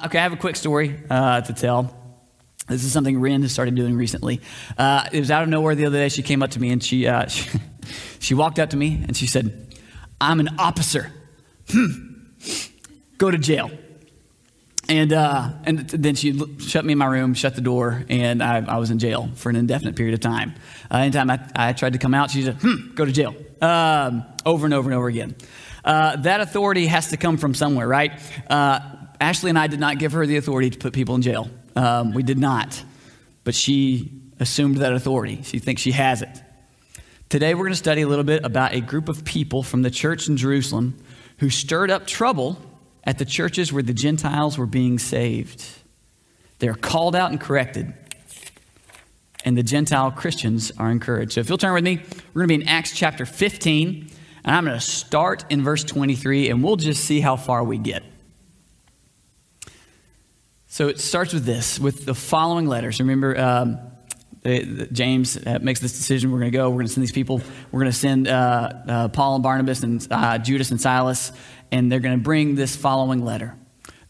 Okay, I have a quick story uh, to tell. This is something Rin has started doing recently. Uh, it was out of nowhere the other day. She came up to me and she, uh, she, she, walked up to me and she said, I'm an officer. Hmm. Go to jail. And, uh, and then she shut me in my room, shut the door, and I, I was in jail for an indefinite period of time. Uh, anytime I, I, tried to come out, she said, hmm, go to jail. Um, over and over and over again. Uh, that authority has to come from somewhere, right? Uh, Ashley and I did not give her the authority to put people in jail. Um, we did not. But she assumed that authority. She thinks she has it. Today, we're going to study a little bit about a group of people from the church in Jerusalem who stirred up trouble at the churches where the Gentiles were being saved. They're called out and corrected, and the Gentile Christians are encouraged. So, if you'll turn with me, we're going to be in Acts chapter 15, and I'm going to start in verse 23, and we'll just see how far we get. So it starts with this, with the following letters. Remember, um, James uh, makes this decision. We're going to go. We're going to send these people. We're going to send uh, uh, Paul and Barnabas and uh, Judas and Silas, and they're going to bring this following letter.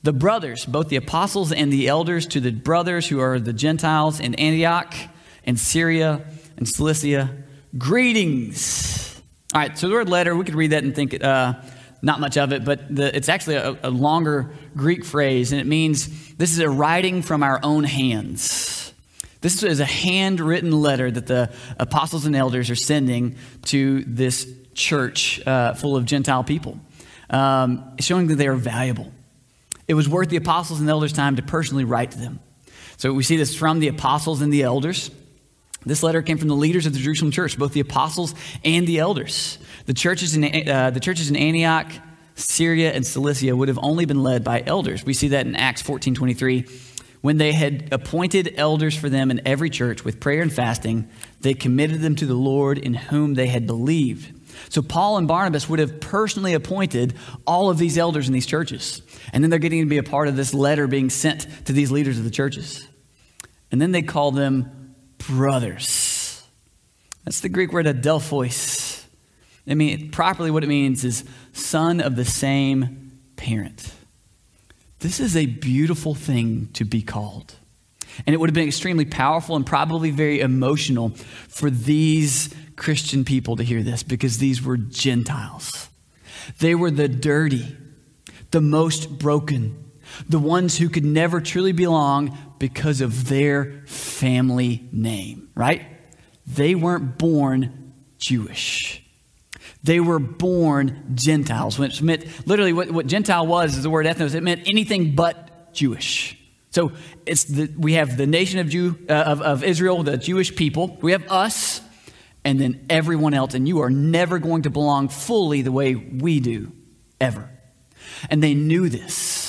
The brothers, both the apostles and the elders, to the brothers who are the Gentiles in Antioch and Syria and Cilicia, greetings. All right, so the word letter, we could read that and think uh, not much of it, but the, it's actually a, a longer Greek phrase, and it means this is a writing from our own hands. This is a handwritten letter that the apostles and elders are sending to this church uh, full of Gentile people, um, showing that they are valuable. It was worth the apostles and elders' time to personally write to them. So we see this from the apostles and the elders. This letter came from the leaders of the Jerusalem church, both the apostles and the elders. The churches in, uh, the churches in Antioch, Syria, and Cilicia would have only been led by elders. We see that in Acts 14 23. When they had appointed elders for them in every church with prayer and fasting, they committed them to the Lord in whom they had believed. So Paul and Barnabas would have personally appointed all of these elders in these churches. And then they're getting to be a part of this letter being sent to these leaders of the churches. And then they call them brothers. That's the Greek word adelphois. I mean, properly what it means is son of the same parent. This is a beautiful thing to be called. And it would have been extremely powerful and probably very emotional for these Christian people to hear this because these were Gentiles. They were the dirty, the most broken, the ones who could never truly belong because of their family name, right? They weren't born Jewish. They were born Gentiles, which meant literally what, what Gentile was is the word ethnos. It meant anything but Jewish. So it's the, we have the nation of, Jew, uh, of, of Israel, the Jewish people. We have us, and then everyone else. And you are never going to belong fully the way we do, ever. And they knew this.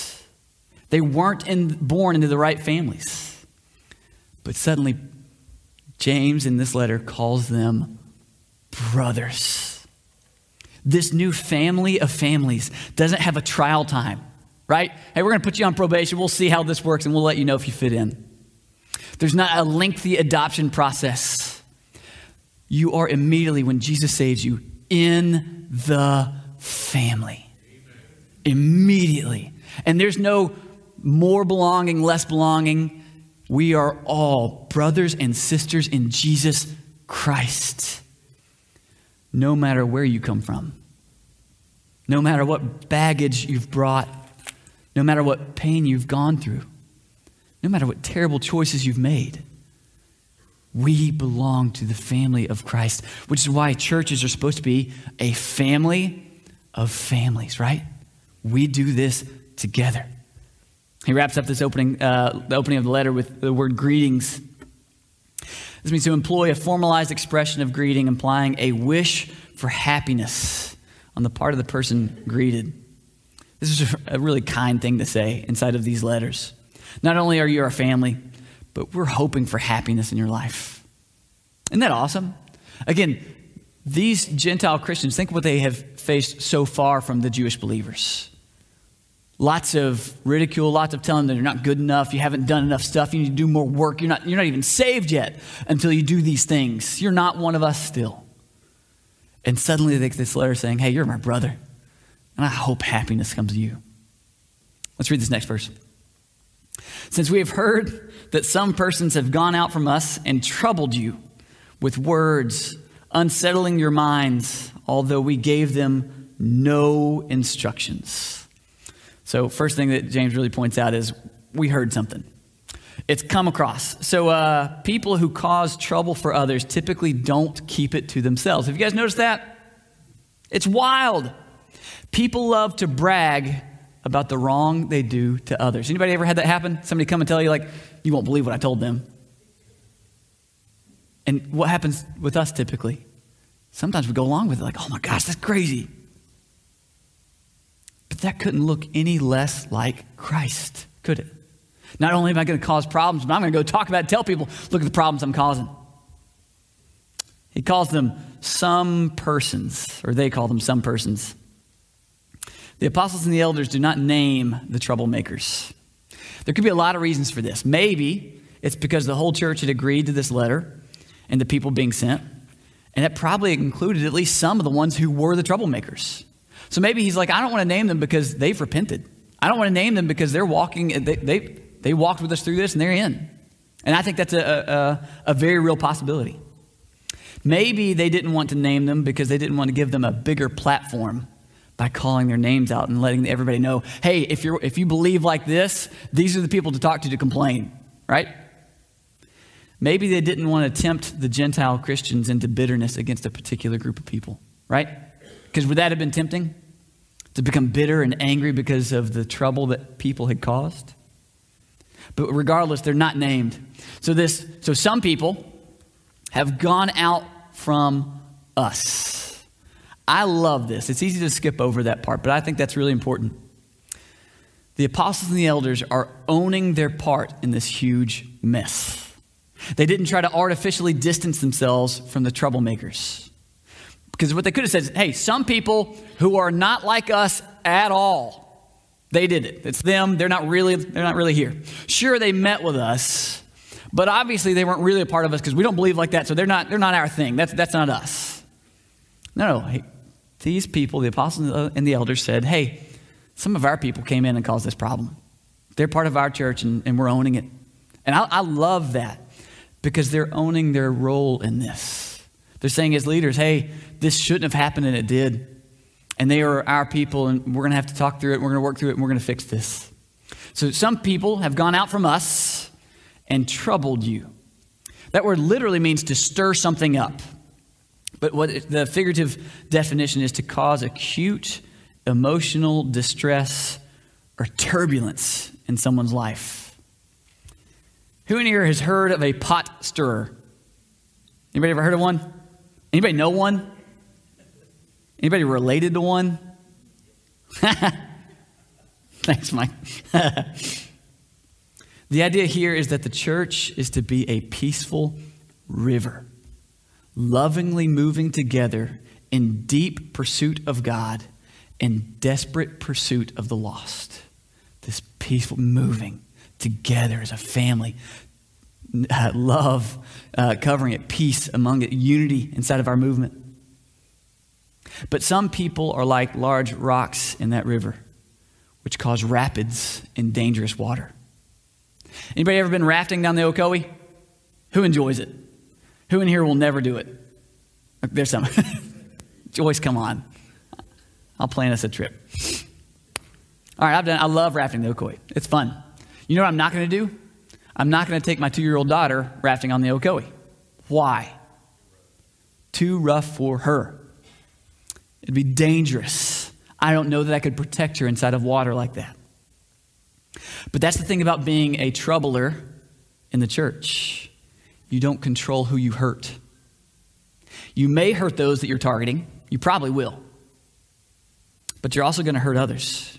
They weren't in, born into the right families. But suddenly, James in this letter calls them brothers. This new family of families doesn't have a trial time, right? Hey, we're going to put you on probation. We'll see how this works and we'll let you know if you fit in. There's not a lengthy adoption process. You are immediately, when Jesus saves you, in the family. Immediately. And there's no more belonging, less belonging. We are all brothers and sisters in Jesus Christ no matter where you come from, no matter what baggage you've brought, no matter what pain you've gone through, no matter what terrible choices you've made. We belong to the family of Christ, which is why churches are supposed to be a family of families, right? We do this together. He wraps up this opening, uh, the opening of the letter with the word greetings. This means to employ a formalized expression of greeting, implying a wish for happiness on the part of the person greeted. This is a really kind thing to say inside of these letters. Not only are you our family, but we're hoping for happiness in your life. Isn't that awesome? Again, these Gentile Christians, think what they have faced so far from the Jewish believers. Lots of ridicule, lots of telling them you're not good enough, you haven't done enough stuff, you need to do more work, you're not, you're not even saved yet until you do these things. You're not one of us still. And suddenly they get this letter saying, Hey, you're my brother, and I hope happiness comes to you. Let's read this next verse. Since we have heard that some persons have gone out from us and troubled you with words, unsettling your minds, although we gave them no instructions. So, first thing that James really points out is we heard something. It's come across. So, uh, people who cause trouble for others typically don't keep it to themselves. Have you guys noticed that? It's wild. People love to brag about the wrong they do to others. Anybody ever had that happen? Somebody come and tell you, like, you won't believe what I told them. And what happens with us typically? Sometimes we go along with it, like, oh my gosh, that's crazy. But that couldn't look any less like Christ, could it? Not only am I going to cause problems, but I'm going to go talk about it, tell people, look at the problems I'm causing. He calls them some persons, or they call them some persons. The apostles and the elders do not name the troublemakers. There could be a lot of reasons for this. Maybe it's because the whole church had agreed to this letter and the people being sent, and that probably included at least some of the ones who were the troublemakers. So maybe he's like, I don't want to name them because they've repented. I don't want to name them because they're walking, they, they, they walked with us through this and they're in. And I think that's a, a, a very real possibility. Maybe they didn't want to name them because they didn't want to give them a bigger platform by calling their names out and letting everybody know, hey, if, you're, if you believe like this, these are the people to talk to to complain, right? Maybe they didn't want to tempt the Gentile Christians into bitterness against a particular group of people, right? Because would that have been tempting? To become bitter and angry because of the trouble that people had caused? But regardless, they're not named. So this so some people have gone out from us. I love this. It's easy to skip over that part, but I think that's really important. The apostles and the elders are owning their part in this huge mess. They didn't try to artificially distance themselves from the troublemakers. Because what they could have said is, hey, some people who are not like us at all, they did it. It's them. They're not really, they're not really here. Sure, they met with us, but obviously they weren't really a part of us because we don't believe like that, so they're not, they're not our thing. That's, that's not us. No, no. Hey, these people, the apostles and the elders, said, hey, some of our people came in and caused this problem. They're part of our church and, and we're owning it. And I, I love that because they're owning their role in this. They're saying, as leaders, hey, this shouldn't have happened and it did. And they are our people and we're going to have to talk through it. We're going to work through it and we're going to fix this. So some people have gone out from us and troubled you. That word literally means to stir something up. But what the figurative definition is to cause acute emotional distress or turbulence in someone's life. Who in here has heard of a pot stirrer? Anybody ever heard of one? Anybody know one? Anybody related to one? Thanks, Mike. the idea here is that the church is to be a peaceful river lovingly moving together in deep pursuit of God and desperate pursuit of the lost. This peaceful moving together as a family, love uh, covering it, peace among it, unity inside of our movement. But some people are like large rocks in that river, which cause rapids and dangerous water. Anybody ever been rafting down the Ocoee? Who enjoys it? Who in here will never do it? There's some. Joyce, come on. I'll plan us a trip. All right, I've done. I love rafting the Ocoee. It's fun. You know what I'm not going to do? I'm not going to take my two-year-old daughter rafting on the Ocoee. Why? Too rough for her. It'd be dangerous. I don't know that I could protect her inside of water like that. But that's the thing about being a troubler in the church you don't control who you hurt. You may hurt those that you're targeting, you probably will. But you're also going to hurt others.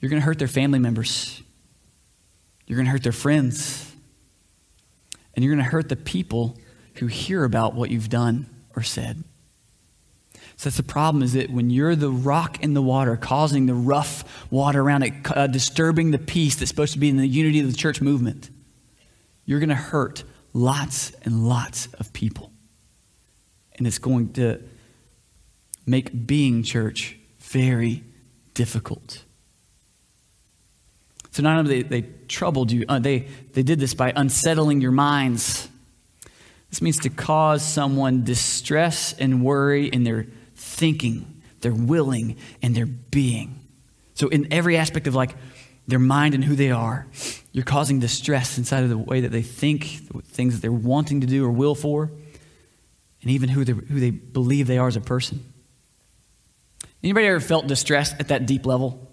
You're going to hurt their family members. You're going to hurt their friends. And you're going to hurt the people who hear about what you've done or said. So that's the problem is that when you're the rock in the water, causing the rough water around it, uh, disturbing the peace that's supposed to be in the unity of the church movement, you're going to hurt lots and lots of people. And it's going to make being church very difficult. So not only they, they troubled you, uh, they, they did this by unsettling your minds. This means to cause someone distress and worry in their thinking, their willing, and their being. So, in every aspect of like their mind and who they are, you're causing distress inside of the way that they think, things that they're wanting to do or will for, and even who, who they believe they are as a person. Anybody ever felt distressed at that deep level?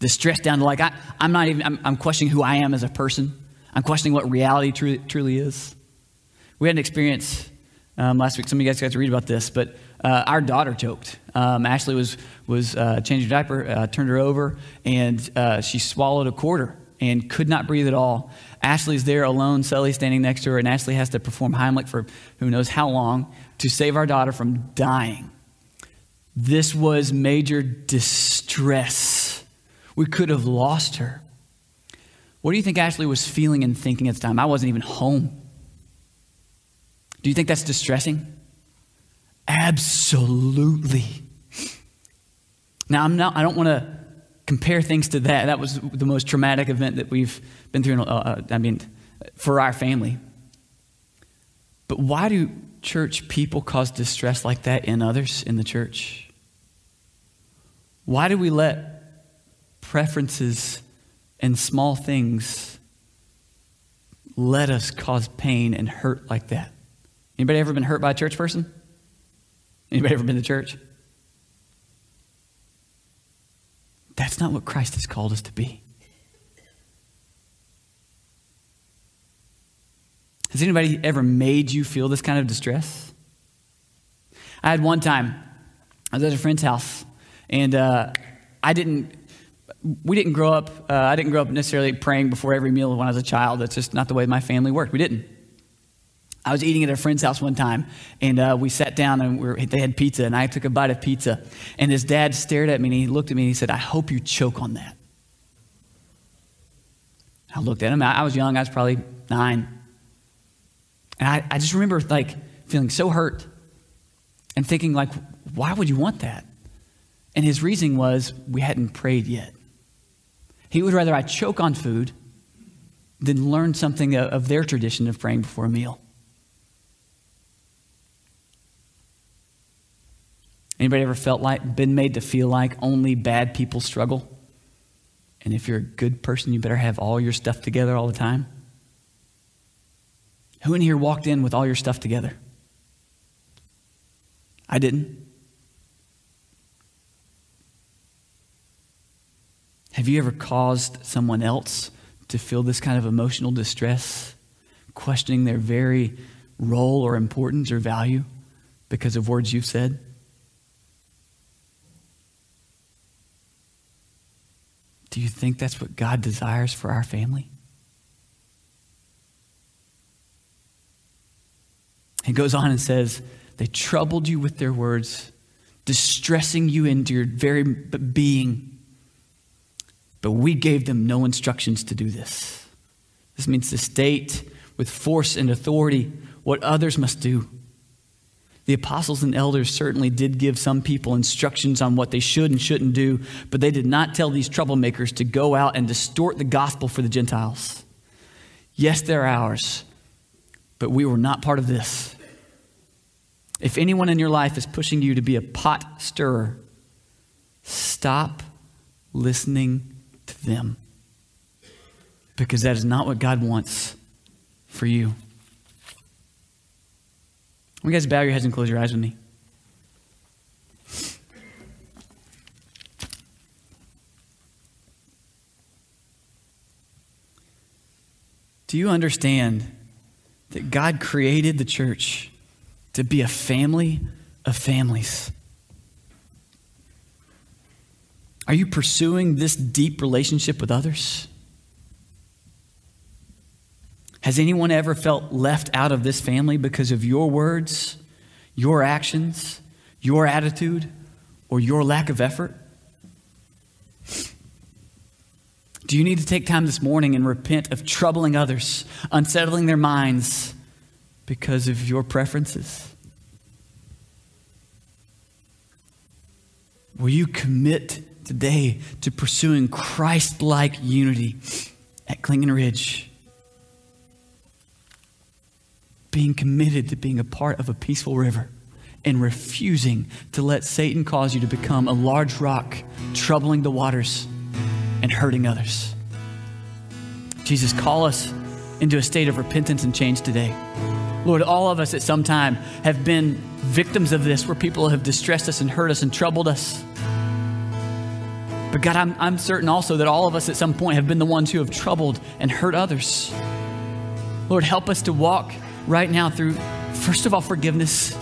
Distressed down to like, I, am not even, I'm, I'm, questioning who I am as a person. I'm questioning what reality truly, truly is. We had an experience um, last week. Some of you guys got to read about this, but uh, our daughter choked. Um, Ashley was, was uh, changing her diaper, uh, turned her over, and uh, she swallowed a quarter and could not breathe at all. Ashley's there alone, Sully standing next to her, and Ashley has to perform Heimlich for who knows how long to save our daughter from dying. This was major distress. We could have lost her. What do you think Ashley was feeling and thinking at the time? I wasn't even home. Do you think that's distressing? Absolutely. Now, I'm not, I don't want to compare things to that. That was the most traumatic event that we've been through, uh, uh, I mean, for our family. But why do church people cause distress like that in others in the church? Why do we let preferences and small things let us cause pain and hurt like that? Anybody ever been hurt by a church person? Anybody ever been to church? That's not what Christ has called us to be. Has anybody ever made you feel this kind of distress? I had one time, I was at a friend's house, and uh, I didn't, we didn't grow up, uh, I didn't grow up necessarily praying before every meal when I was a child. That's just not the way my family worked. We didn't. I was eating at a friend's house one time, and uh, we sat down and we were, they had pizza, and I took a bite of pizza. And his dad stared at me and he looked at me and he said, I hope you choke on that. I looked at him. I was young, I was probably nine. And I, I just remember like feeling so hurt and thinking, like, why would you want that? And his reasoning was, we hadn't prayed yet. He would rather I choke on food than learn something of their tradition of praying before a meal. Anybody ever felt like, been made to feel like only bad people struggle? And if you're a good person, you better have all your stuff together all the time? Who in here walked in with all your stuff together? I didn't. Have you ever caused someone else to feel this kind of emotional distress, questioning their very role or importance or value because of words you've said? Do you think that's what God desires for our family? He goes on and says, They troubled you with their words, distressing you into your very being. But we gave them no instructions to do this. This means to state with force and authority what others must do. The apostles and elders certainly did give some people instructions on what they should and shouldn't do, but they did not tell these troublemakers to go out and distort the gospel for the Gentiles. Yes, they're ours, but we were not part of this. If anyone in your life is pushing you to be a pot stirrer, stop listening them because that is not what God wants for you. You guys bow your heads and close your eyes with me. Do you understand that God created the church to be a family of families? Are you pursuing this deep relationship with others? Has anyone ever felt left out of this family because of your words, your actions, your attitude, or your lack of effort? Do you need to take time this morning and repent of troubling others, unsettling their minds because of your preferences? Will you commit today to pursuing Christ like unity at Clingan Ridge. Being committed to being a part of a peaceful river and refusing to let Satan cause you to become a large rock, troubling the waters and hurting others. Jesus, call us into a state of repentance and change today. Lord, all of us at some time have been victims of this where people have distressed us and hurt us and troubled us. But God, I'm, I'm certain also that all of us at some point have been the ones who have troubled and hurt others. Lord, help us to walk right now through, first of all, forgiveness.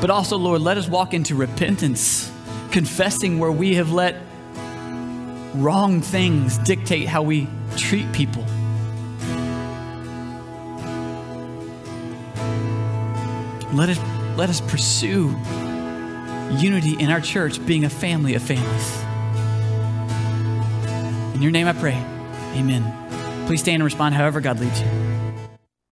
But also, Lord, let us walk into repentance, confessing where we have let wrong things dictate how we treat people. Let us, let us pursue unity in our church, being a family of families. In your name I pray. Amen. Please stand and respond however God leads you.